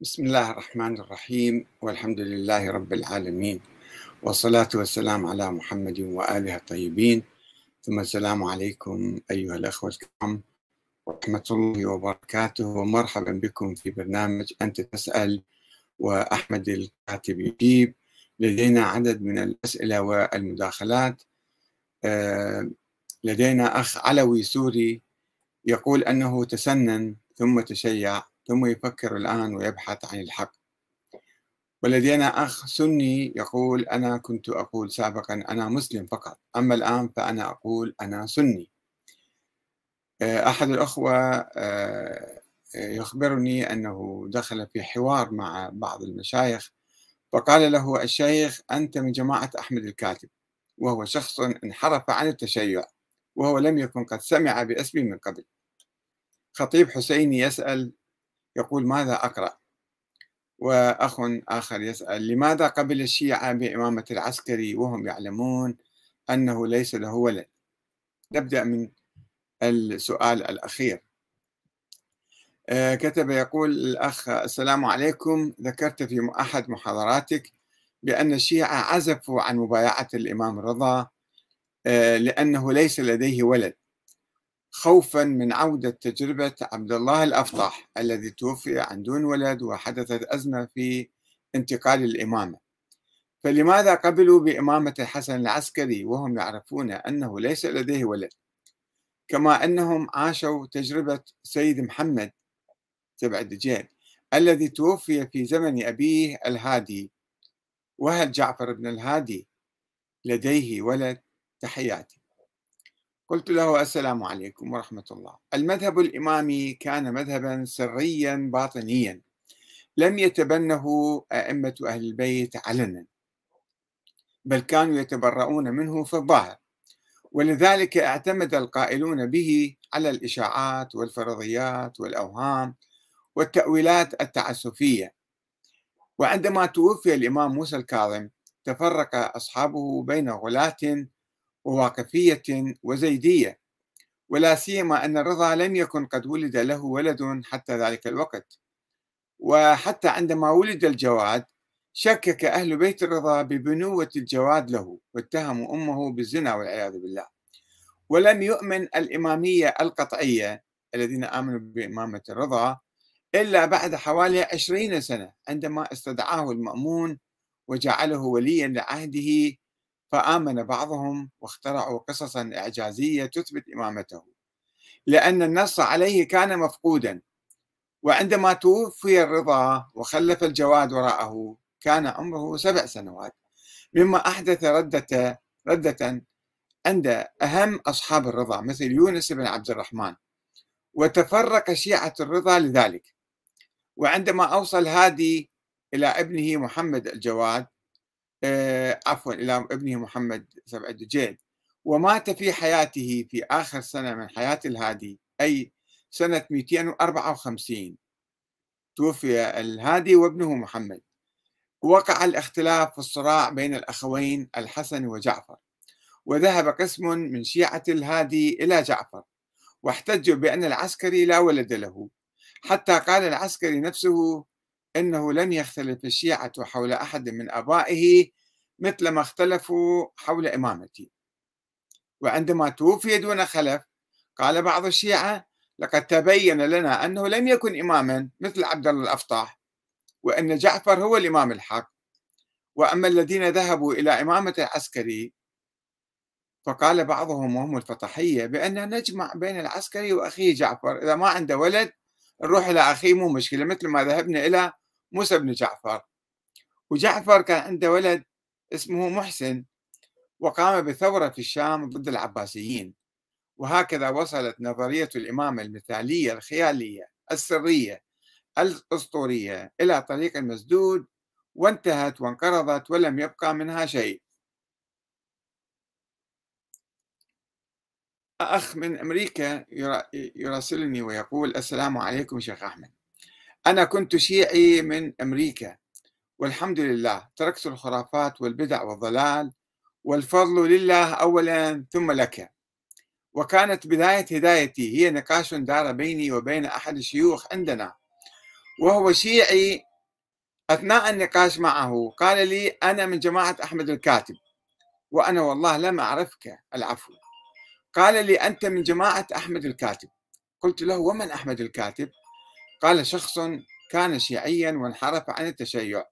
بسم الله الرحمن الرحيم والحمد لله رب العالمين والصلاة والسلام على محمد وآله الطيبين. ثم السلام عليكم أيها الأخوة الكرام ورحمة الله وبركاته ومرحبا بكم في برنامج أنت تسأل وأحمد الكاتب يجيب. لدينا عدد من الأسئلة والمداخلات. آه، لدينا أخ علوي سوري يقول أنه تسنن ثم تشيع. ثم يفكر الآن ويبحث عن الحق. ولدينا أخ سني يقول أنا كنت أقول سابقا أنا مسلم فقط. أما الآن فأنا أقول أنا سني. آه، أحد الأخوة آه، يخبرني أنه دخل في حوار مع بعض المشايخ فقال له الشيخ أنت من جماعة أحمد الكاتب وهو شخص انحرف عن التشيع وهو لم يكن قد سمع باسمي من قبل. خطيب حسيني يسأل يقول ماذا أقرأ؟ وأخ آخر يسأل لماذا قبل الشيعة بإمامة العسكري وهم يعلمون أنه ليس له ولد؟ نبدأ من السؤال الأخير. آه، كتب يقول الأخ السلام عليكم ذكرت في أحد محاضراتك بأن الشيعة عزفوا عن مبايعة الإمام رضا آه، لأنه ليس لديه ولد. خوفا من عودة تجربة عبد الله الأفطح الذي توفي عن دون ولد وحدثت أزمة في انتقال الإمامة. فلماذا قبلوا بإمامة الحسن العسكري وهم يعرفون أنه ليس لديه ولد؟ كما أنهم عاشوا تجربة سيد محمد تبع الدجيل الذي توفي في زمن أبيه الهادي. وهل جعفر بن الهادي لديه ولد؟ تحياتي. قلت له السلام عليكم ورحمة الله. المذهب الإمامي كان مذهبا سريا باطنيا. لم يتبنه أئمة أهل البيت علنا. بل كانوا يتبرؤون منه في الظاهر. ولذلك اعتمد القائلون به على الإشاعات والفرضيات والأوهام والتأويلات التعسفية. وعندما توفي الإمام موسى الكاظم تفرق أصحابه بين غلاة وواقفية وزيدية ولا سيما أن الرضا لم يكن قد ولد له ولد حتى ذلك الوقت. وحتى عندما ولد الجواد شكك أهل بيت الرضا ببنوة الجواد له واتهموا أمه بالزنا والعياذ بالله. ولم يؤمن الإمامية القطعية الذين آمنوا بإمامة الرضا إلا بعد حوالي عشرين سنة عندما استدعاه المأمون وجعله وليا لعهده فآمن بعضهم واخترعوا قصصا إعجازية تثبت إمامته لأن النص عليه كان مفقودا وعندما توفي الرضا وخلف الجواد وراءه كان عمره سبع سنوات مما أحدث ردة ردة عند أهم أصحاب الرضا مثل يونس بن عبد الرحمن وتفرق شيعة الرضا لذلك وعندما أوصل هادي إلى ابنه محمد الجواد عفوا إلى ابنه محمد سبع الدجيل ومات في حياته في آخر سنة من حياة الهادي أي سنة 254 توفي الهادي وابنه محمد. وقع الاختلاف في الصراع بين الأخوين الحسن وجعفر. وذهب قسم من شيعة الهادي إلى جعفر. واحتجوا بأن العسكري لا ولد له. حتى قال العسكري نفسه إنه لم يختلف الشيعة حول أحد من آبائه مثل ما اختلفوا حول امامتي وعندما توفي دون خلف قال بعض الشيعة لقد تبين لنا أنه لم يكن اماما مثل عبد الله الأفطاح وإن جعفر هو الإمام الحق. وأما الذين ذهبوا إلى إمامة العسكري فقال بعضهم وهم الفطحيه بأن نجمع بين العسكري وأخيه جعفر إذا ما عنده ولد نروح إلى أخيه مو مشكلة مثل ما ذهبنا إلى موسى بن جعفر. وجعفر كان عنده ولد اسمه محسن وقام بثورة في الشام ضد العباسيين. وهكذا وصلت نظرية الإمامة المثالية الخيالية السرية الأسطورية إلى طريق المسدود وانتهت وانقرضت ولم يبقى منها شيء. أخ من أمريكا يراسلني ويقول السلام عليكم شيخ أحمد. أنا كنت شيعي من أمريكا والحمد لله تركت الخرافات والبدع والضلال والفضل لله أولا ثم لك. وكانت بداية هدايتي هي نقاش دار بيني وبين أحد الشيوخ عندنا وهو شيعي. أثناء النقاش معه قال لي أنا من جماعة أحمد الكاتب وأنا والله لم أعرفك العفو. قال لي أنت من جماعة أحمد الكاتب. قلت له ومن أحمد الكاتب؟ قال شخص كان شيعيا وانحرف عن التشيع.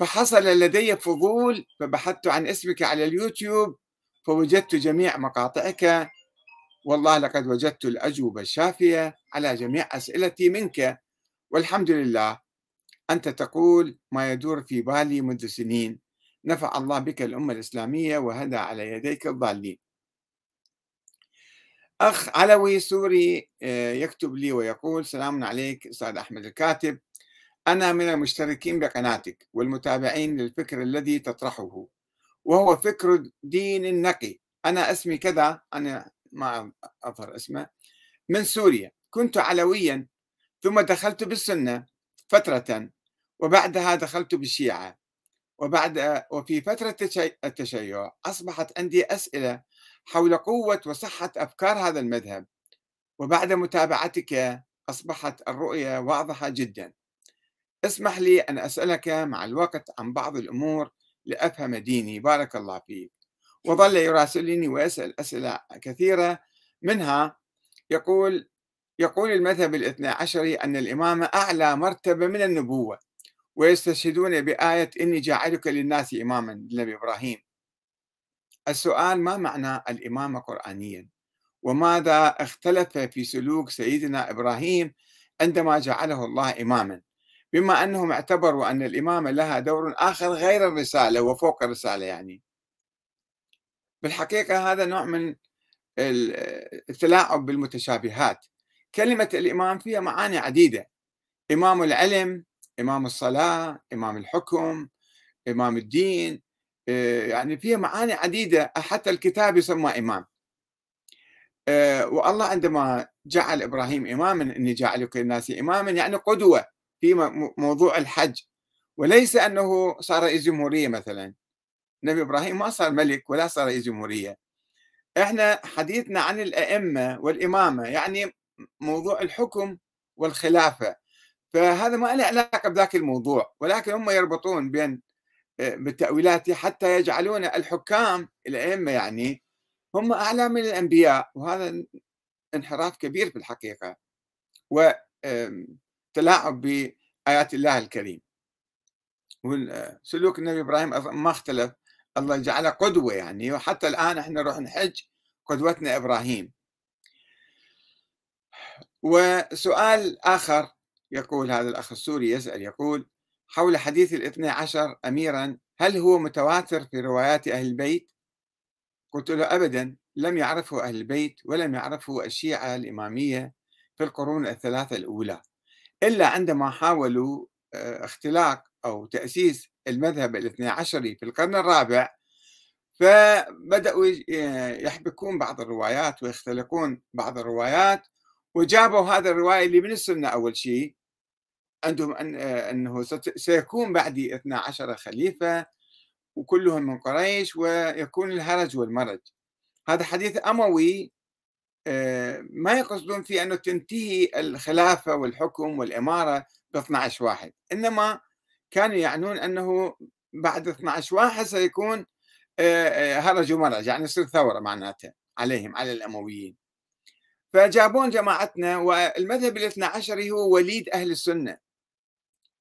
فحصل لدي فضول فبحثت عن اسمك على اليوتيوب فوجدت جميع مقاطعك. والله لقد وجدت الأجوبة الشافية على جميع أسئلتي منك. والحمد لله. أنت تقول ما يدور في بالي منذ سنين. نفع الله بك الأمة الإسلامية وهدى على يديك الضالين. أخ علوي سوري آه، يكتب لي ويقول سلام عليك أستاذ أحمد الكاتب. أنا من المشتركين بقناتك والمتابعين للفكر الذي تطرحه وهو فكر دين نقي. أنا اسمي كذا أنا ما أظهر اسمه من سوريا. كنت علويا ثم دخلت بالسنة فترة وبعدها دخلت بالشيعة. وبعد وفي فترة التشيع أصبحت عندي أسئلة حول قوة وصحة أفكار هذا المذهب. وبعد متابعتك أصبحت الرؤية واضحة جدا. اسمح لي أن أسألك مع الوقت عن بعض الأمور لأفهم ديني. بارك الله فيك. وظل يراسلني ويسأل أسئلة كثيرة منها يقول يقول المذهب الاثنى عشري أن الإمامة أعلى مرتبة من النبوة ويستشهدون بآية إني جاعلك للناس إماما لنبي إبراهيم. السؤال ما معنى الإمامة قرآنيا؟ وماذا اختلف في سلوك سيدنا إبراهيم عندما جعله الله إماما؟ بما أنهم اعتبروا أن الإمامة لها دور آخر غير الرسالة وفوق الرسالة يعني. بالحقيقة هذا نوع من التلاعب بالمتشابهات. كلمة الإمام فيها معاني عديدة. إمام العلم إمام الصلاة إمام الحكم إمام الدين يعني فيها معاني عديدة حتى الكتاب يسمى إمام. آه، والله عندما جعل إبراهيم إماما إني جعلك للناس إماما يعني قدوة في موضوع الحج. وليس أنه صار رئيس جمهورية مثلا. نبي إبراهيم ما صار ملك ولا صار رئيس جمهورية. إحنا حديثنا عن الأئمة والإمامة يعني موضوع الحكم والخلافة. فهذا ما له علاقة بذاك الموضوع ولكن هم يربطون بين آه، بالتأويلات حتى يجعلون الحكام الأئمة يعني هم أعلى من الأنبياء وهذا انحراف كبير في الحقيقة وتلاعب بآيات الله الكريم. وسلوك النبي إبراهيم ما اختلف الله جعله قدوة يعني وحتى الآن إحنا نروح نحج قدوتنا إبراهيم. وسؤال آخر يقول هذا الأخ السوري يسأل يقول حول حديث الاثنى عشر أميرا هل هو متواتر في روايات أهل البيت؟ قلت له أبدا لم يعرفه أهل البيت ولم يعرفه الشيعة الإمامية في القرون الثلاثة الأولى إلا عندما حاولوا آه، اختلاق أو تأسيس المذهب الاثنى عشري في القرن الرابع فبدأوا يحبكون بعض الروايات ويختلقون بعض الروايات وجابوا هذا الرواية اللي من السنة أول شيء عندهم أن أنه سيكون بعدي 12 خليفة وكلهم من قريش ويكون الهرج والمرج. هذا حديث أموي آه، ما يقصدون فيه أنه تنتهي الخلافة والحكم والإمارة ب 12 واحد إنما كانوا يعنون أنه بعد 12 واحد سيكون آه، آه، هرج ومرج يعني يصير ثورة معناتها عليهم على الأمويين. فجابون جماعتنا والمذهب الاثنى عشري هو وليد أهل السنة.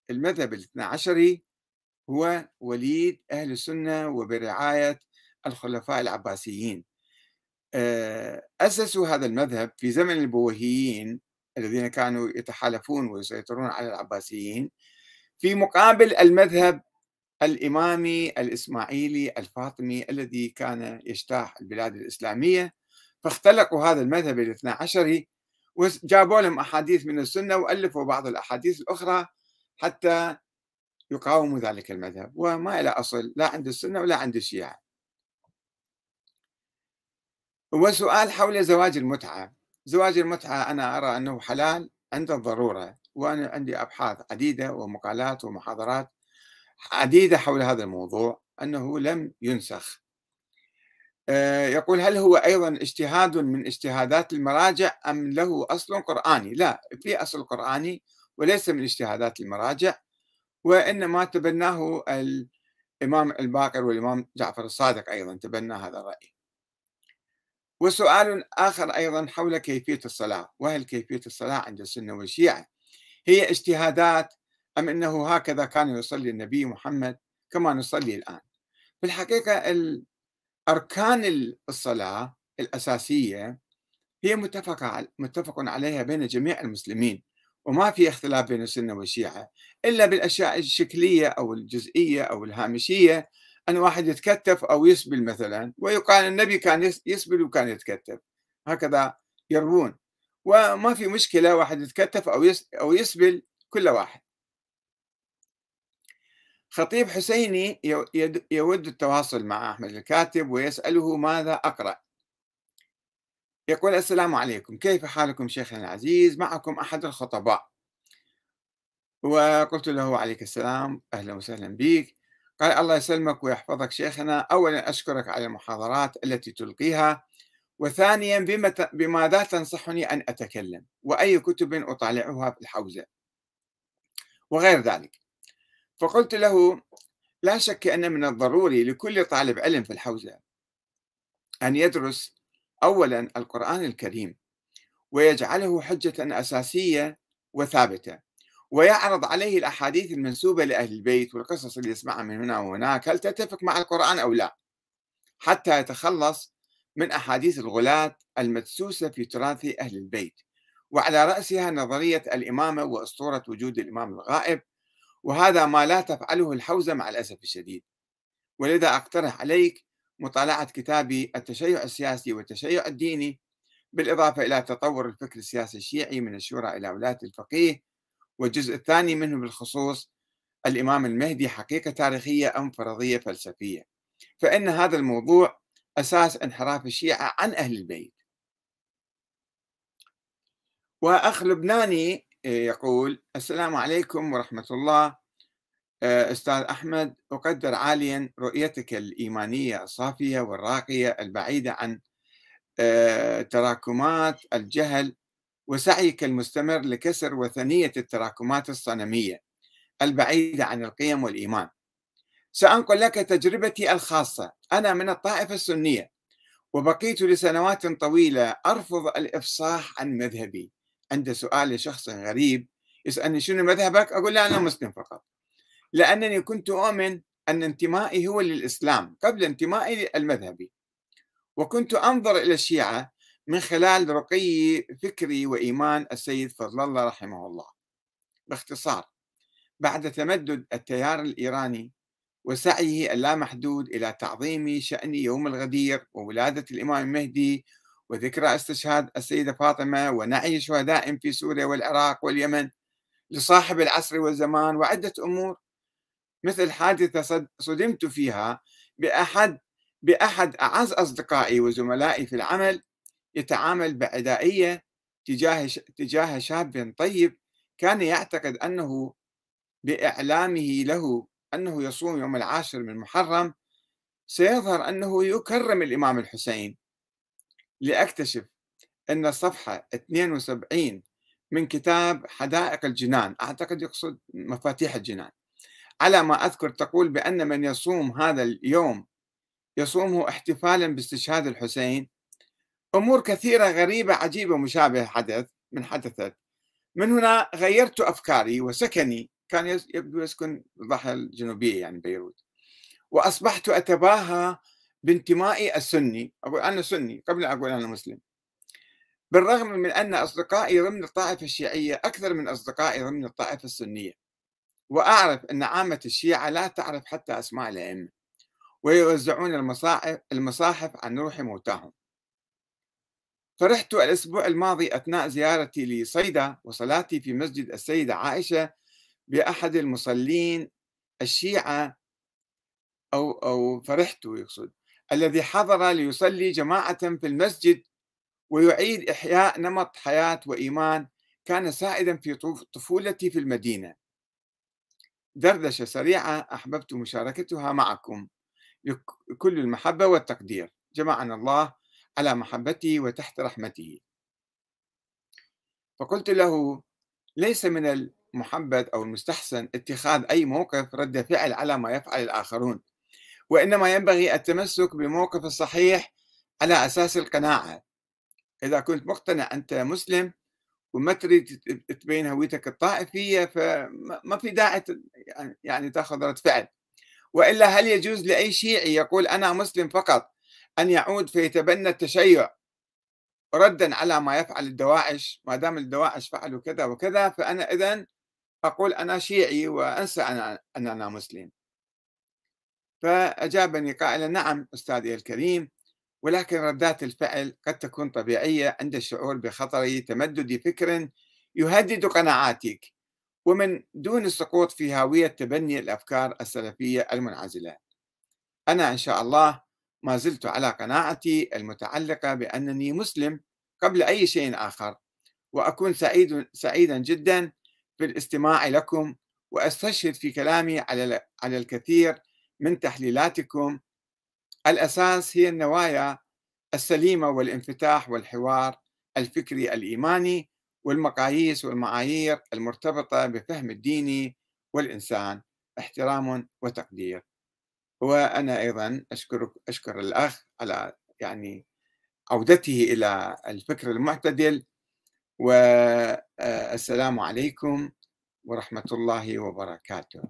المذهب الاثنى عشري هو وليد أهل السنة وبرعاية الخلفاء العباسيين. آه، أسسوا هذا المذهب في زمن البويهيين الذين كانوا يتحالفون ويسيطرون على العباسيين في مقابل المذهب الإمامي الإسماعيلي الفاطمي الذي كان يجتاح البلاد الإسلامية. فاختلقوا هذا المذهب الاثنى عشري وجابوا لهم أحاديث من السنة وألفوا بعض الأحاديث الأخرى حتى يقاوموا ذلك المذهب وما إلى أصل لا عند السنة ولا عند الشيعة. وسؤال حول زواج المتعة. زواج المتعة أنا أرى أنه حلال عند الضرورة وأنا عندي أبحاث عديدة ومقالات ومحاضرات عديدة حول هذا الموضوع أنه لم ينسخ. آه، يقول هل هو أيضا اجتهاد من اجتهادات المراجع أم له أصل قرآني؟ لا في أصل قرآني وليس من اجتهادات المراجع وإنما تبناه الإمام الباقر والإمام جعفر الصادق أيضا تبنى هذا الرأي. وسؤال آخر أيضا حول كيفية الصلاة. وهل كيفية الصلاة عند السنة والشيعة؟ هي اجتهادات أم أنه هكذا كان يصلي النبي محمد كما نصلي الآن؟ في الحقيقة أركان الصلاة الأساسية هي متفق متفق عليها بين جميع المسلمين. وما في اختلاف بين السنة والشيعة إلا بالأشياء الشكلية أو الجزئية أو الهامشية. أن واحد يتكتف أو يسبل مثلا ويقال النبي كان يسبل وكان يتكتف. هكذا يروون. وما في مشكلة واحد يتكتف أو أو يسبل كل واحد. خطيب حسيني يود التواصل مع أحمد الكاتب ويسأله ماذا أقرأ. يقول السلام عليكم كيف حالكم شيخنا العزيز؟ معكم أحد الخطباء. وقلت له عليك السلام أهلا وسهلا بك قال الله يسلمك ويحفظك شيخنا. أولا أشكرك على المحاضرات التي تلقيها وثانيا بماذا تنصحني أن أتكلم وأي كتب أطالعها في الحوزة وغير ذلك. فقلت له لا شك أن من الضروري لكل طالب علم في الحوزة أن يدرس أولا القرآن الكريم ويجعله حجة أساسية وثابتة ويعرض عليه الأحاديث المنسوبة لأهل البيت والقصص اللي يسمعها من هنا وهناك هل تتفق مع القرآن أو لا؟ حتى يتخلص من أحاديث الغلاة المدسوسة في تراث أهل البيت وعلى رأسها نظرية الإمامة وأسطورة وجود الإمام الغائب وهذا ما لا تفعله الحوزة مع الأسف الشديد. ولذا أقترح عليك مطالعة كتابي التشيع السياسي والتشيع الديني بالإضافة إلى تطور الفكر السياسي الشيعي من الشورى إلى ولاية الفقيه والجزء الثاني منه بالخصوص الإمام المهدي حقيقة تاريخية أم فرضية فلسفية. فإن هذا الموضوع أساس انحراف الشيعة عن أهل البيت. وأخ لبناني يقول السلام عليكم ورحمة الله. آه، أستاذ أحمد أقدر عاليا رؤيتك الإيمانية الصافية والراقية البعيدة عن آه، تراكمات الجهل وسعيك المستمر لكسر وثنية التراكمات الصنمية البعيدة عن القيم والإيمان. سأنقل لك تجربتي الخاصة. أنا من الطائفة السنية وبقيت لسنوات طويلة أرفض الإفصاح عن مذهبي. عند سؤال لشخص غريب يسألني شنو مذهبك؟ أقول لا أنا مسلم فقط. لأنني كنت أؤمن أن انتمائي هو للإسلام قبل انتمائي المذهبي وكنت أنظر إلى الشيعة من خلال رقي فكري وإيمان السيد فضل الله رحمه الله. باختصار بعد تمدد التيار الإيراني وسعيه اللامحدود إلى تعظيم شأن يوم الغدير وولادة الإمام المهدي وذكرى استشهاد السيدة فاطمة ونعي شهداء في سوريا والعراق واليمن لصاحب العصر والزمان وعدة أمور مثل حادثة صدمت فيها بأحد بأحد أعز أصدقائي وزملائي في العمل يتعامل بعدائية تجاه تجاه شاب طيب كان يعتقد أنه بإعلامه له أنه يصوم يوم العاشر من محرم سيظهر أنه يكرم الإمام الحسين. لأكتشف أن الصفحة 72 من كتاب حدائق الجنان أعتقد يقصد مفاتيح الجنان. على ما أذكر تقول بأن من يصوم هذا اليوم يصومه احتفالا باستشهاد الحسين. أمور كثيرة غريبة عجيبة مشابهة حدث من حدثت. من هنا غيرت أفكاري وسكني. كان يبدو يسكن الضاحية الجنوبية يعني بيروت. وأصبحت أتباهى بانتمائي السني. أقول أنا سني قبل أن أقول أنا مسلم. بالرغم من أن أصدقائي ضمن الطائفة الشيعية أكثر من أصدقائي ضمن الطائفة السنية. وأعرف أن عامة الشيعة لا تعرف حتى أسماء الأئمة ويوزعون المصاحف, المصاحف عن روح موتاهم. فرحت الأسبوع الماضي أثناء زيارتي لصيدا وصلاتي في مسجد السيدة عائشة بأحد المصلين الشيعة أو أو فرحت يقصد الذي حضر ليصلي جماعة في المسجد ويعيد إحياء نمط حياة وإيمان كان سائدا في طفولتي في المدينة. دردشة سريعة أحببت مشاركتها معكم بكل المحبة والتقدير. جمعنا الله على محبته وتحت رحمته. فقلت له ليس من المحبذ أو المستحسن اتخاذ أي موقف رد فعل على ما يفعل الآخرون وإنما ينبغي التمسك بالموقف الصحيح على أساس القناعة. إذا كنت مقتنع أنت مسلم وما تريد تبين هويتك الطائفية فما في داعي يعني تأخذ رد فعل. وإلا هل يجوز لأي شيعي يقول أنا مسلم فقط أن يعود فيتبنى التشيع ردا على ما يفعل الدواعش؟ ما دام الدواعش فعلوا كذا وكذا فأنا إذا أقول أنا شيعي وأنسى أنا أن أنا مسلم. فأجابني قائلا نعم أستاذي الكريم. ولكن ردات الفعل قد تكون طبيعية عند الشعور بخطر تمدد فكر يهدد قناعاتك ومن دون السقوط في هاوية تبني الأفكار السلفية المنعزلة. أنا إن شاء الله ما زلت على قناعتي المتعلقة بأنني مسلم قبل أي شيء آخر وأكون سعيد سعيدا جدا في الاستماع لكم وأستشهد في كلامي على على الكثير من تحليلاتكم الأساس هي النوايا السليمة والانفتاح والحوار الفكري الإيماني والمقاييس والمعايير المرتبطة بفهم الديني والإنسان احترام وتقدير. وأنا أيضا أشكر أشكر الأخ على يعني عودته إلى الفكر المعتدل والسلام عليكم ورحمة الله وبركاته.